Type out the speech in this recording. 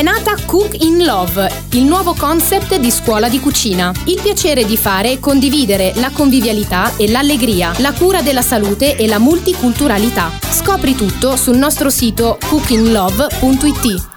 È nata Cook in Love, il nuovo concept di scuola di cucina. Il piacere di fare e condividere la convivialità e l'allegria, la cura della salute e la multiculturalità. Scopri tutto sul nostro sito cookinglove.it.